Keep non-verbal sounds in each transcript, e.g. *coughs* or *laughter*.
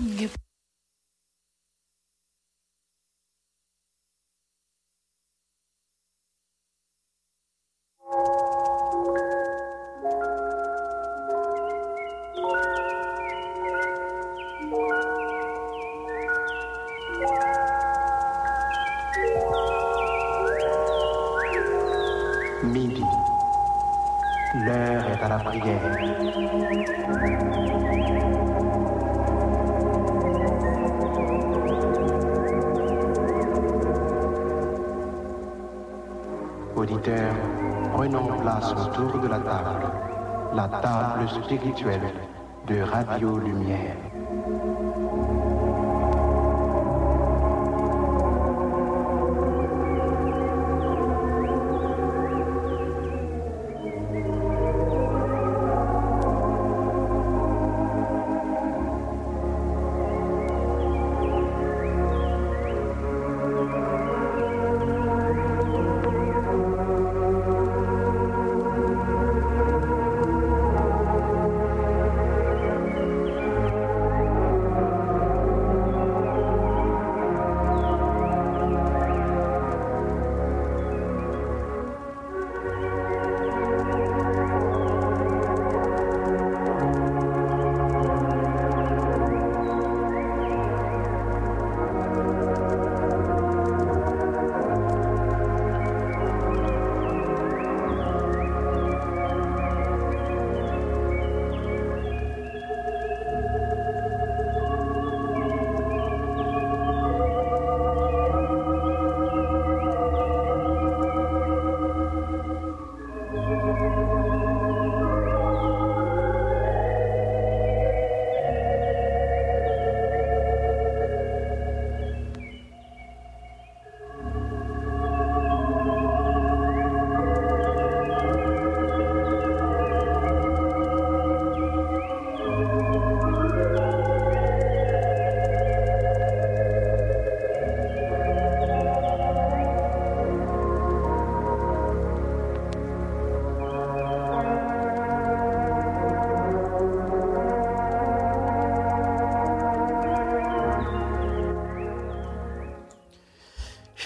Mnie Midi. L'heure est à la prière. Auditeurs, prenons place autour de la table, la table spirituelle de Radio Lumière.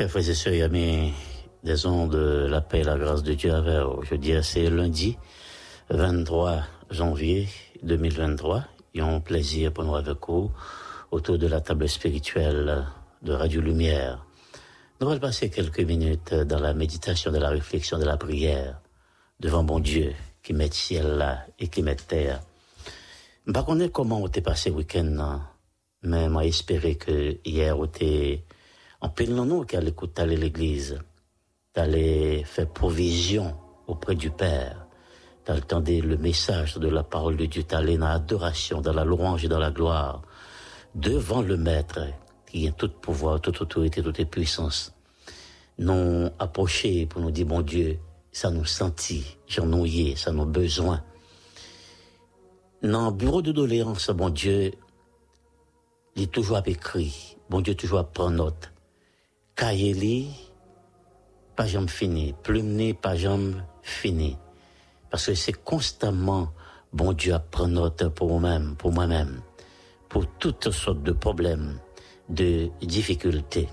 Chers frères et sœurs des ondes de la paix et la grâce de Dieu avec aujourd'hui, c'est lundi 23 janvier 2023. Et un plaisir pour nous avec vous autour de la table spirituelle de Radio Lumière. Nous allons passer quelques minutes dans la méditation, de la réflexion, de la prière, devant mon Dieu qui met ciel là et qui met terre. Je ne sais pas comment on t'est passé le week-end, mais moi espéré que hier on était en pile non nous qui allait écouter l'église, d'aller faire provision auprès du Père, d'entendre le message de la parole de Dieu, d'aller dans l'adoration, dans la louange et dans la gloire, devant le Maître, qui a tout pouvoir, toute autorité, toute puissance, nous approcher pour nous dire, bon Dieu, ça nous sentit, j'en nouillé, ça nous besoin. Dans le bureau de doléance, bon Dieu, il est toujours écrit, bon Dieu toujours à prendre note. Cahier pas jamais fini, plume pas jamais fini. Parce que c'est constamment, bon Dieu à prendre note pour moi-même, pour moi-même, pour toutes sortes de problèmes, de difficultés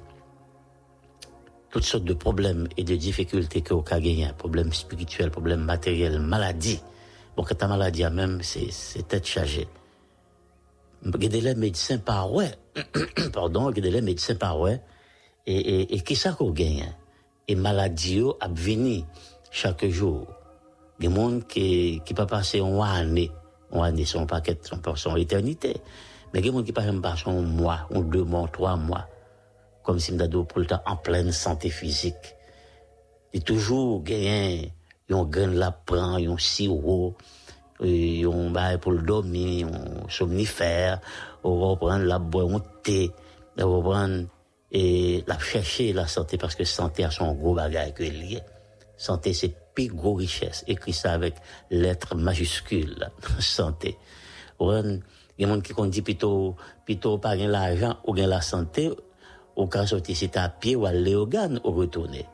toutes sortes de problèmes et de difficultés que au cas problèmes spirituels, problèmes matériels, maladies. Bon, quand ta maladie a même, c'est tête chargée. A des médecins par ouais, *coughs* pardon, a des médecins par ouais, et, et, et qui ça qu'on gagne? Et maladie a venir chaque jour. Des gens qui, qui pas passer une année, une année, son paquet, son, son éternité. Mais des gens qui pas passer un mois, un deux mois, trois mois comme si m'dado pour le temps en pleine santé physique. Et toujours gagné, yon grain la prend, yon sirop, yon bail pour le dormir, yon somnifère, on va prendre la boire, on thé, on va prendre et la chercher la santé parce que santé a son gros bagage que lié. Santé c'est plus gros richesse. Écrit ça avec lettres majuscules. *laughs* santé. Il y a des gens qui dit plutôt, plutôt pas l'argent ou la santé, ou quand sortir si à pied ou au GAN ou retourner.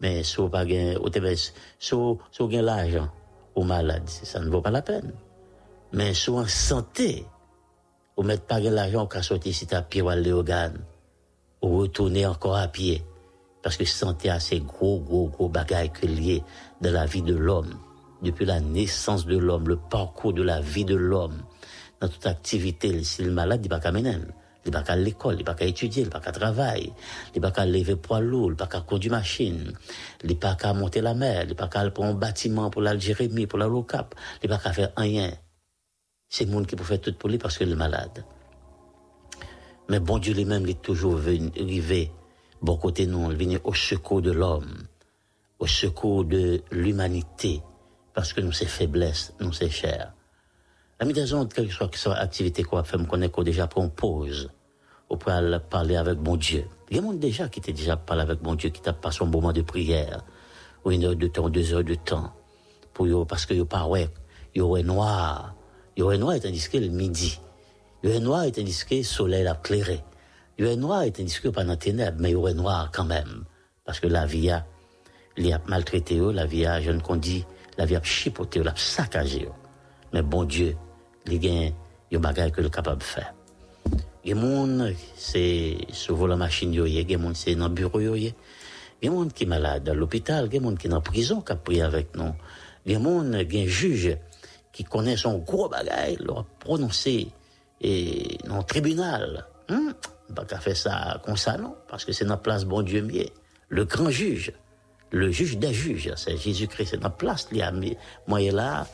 Mais si vous pas ou si vous l'argent ou malade, ça ne vaut pas la peine. Mais si en santé, ou mettre pas l'argent ou quand sortir si à pied ou GAN ou retourner encore à pied. Parce que santé a ces gros, gros, gros bagailles que liés dans la vie de l'homme. Depuis la naissance de l'homme, le parcours de la vie de l'homme, dans toute activité, si le malade, il va pas il pas qu'à l'école, il pas qu'à étudier, il pas qu'à travailler, il pas qu'à lever poids lourd, il pas qu'à conduire machine, il pas qu'à monter la mer, il pas qu'à prendre un bâtiment pour la Jérémie, pour la Locap, il pas qu'à faire rien. C'est le monde qui peut faire tout pour lui parce qu'il est malade. Mais bon Dieu lui-même, il est toujours venu, arrivé, bon côté nous, il venu au secours de l'homme, au secours de l'humanité, parce que nous, c'est faiblesse, nous, c'est cher. La mise quelle que soit, soit activité qu'on fait, me connaît qu'on déjà prend pause, ou pour parler avec mon Dieu. Il y a monde déjà qui t'a déjà parlé avec mon Dieu, qui t'a passé un moment de prière, ou une heure de temps, deux heures de temps, pour parce que yo pas ouais, yo est noir, yo est noir tandis que le midi, yo est le soleil a clairé, yo est noir tandis que pendant ténèbres, mais est noir quand même, parce que la vie a, a maltraité la vie a, je ne dit, la vie a chipoté, la saccagé Mais bon Dieu, il y a des que le capable de faire. Il y a gens, c'est la machine, il y a c'est dans le bureau, il y a qui sont malades à l'hôpital, il y a gens qui sont en prison, qui prié avec nous. Il y a gens, il y a un juge qui connaît son gros bagage, leur prononcé et le tribunal. Hum, pas faire ça comme ça, non, parce que c'est la place, bon Dieu. Le grand juge, le juge des juges, c'est Jésus-Christ, c'est la place, moi, il est là,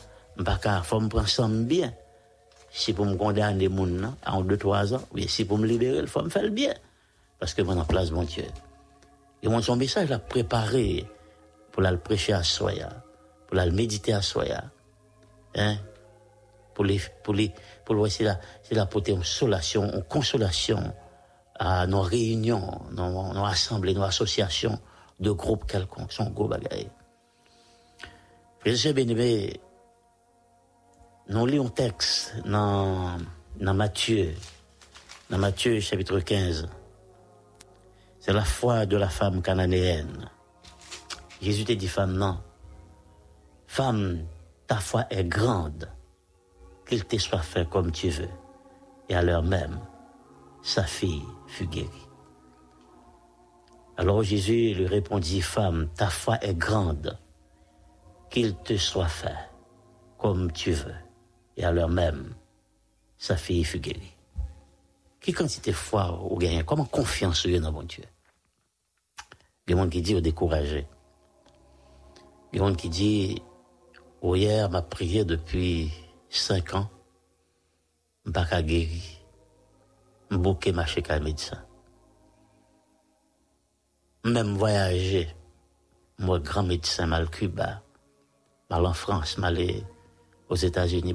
pas qu'à, faut me prendre bien si pour me condamner moun en deux, trois ans, oui, si pour me libérer, il faut me faire le bien. Parce que moi, en place, mon Dieu. Et mon son message l'a préparé pour la prêcher à Soya, pour la méditer à Soya. Hein? Pour les, pour les, pour le, c'est là, c'est là pour une consolation, une consolation à nos réunions, nos, nos assemblées, nos associations de groupes quelconques, son gros bagaille. Frère bien nous lisons texte dans, dans Matthieu, dans Matthieu chapitre 15. C'est la foi de la femme cananéenne. Jésus te dit, femme, non. Femme, ta foi est grande, qu'il te soit fait comme tu veux. Et à l'heure même, sa fille fut guérie. Alors Jésus lui répondit, femme, ta foi est grande, qu'il te soit fait comme tu veux et à l'heure même, sa fille fut guérie. Quelle quantité de foi ou gagne Comment confiance dans mon Dieu? Il y a des gens qui disent au découragé. Il y a des gens qui disent, oh, hier, m'a prié depuis cinq ans, m'a pas guéri, m'a bouqué ma chez le médecin. Même voyager, moi, grand médecin, mal Cuba, mal en France, mal aux États-Unis.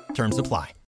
Terms apply.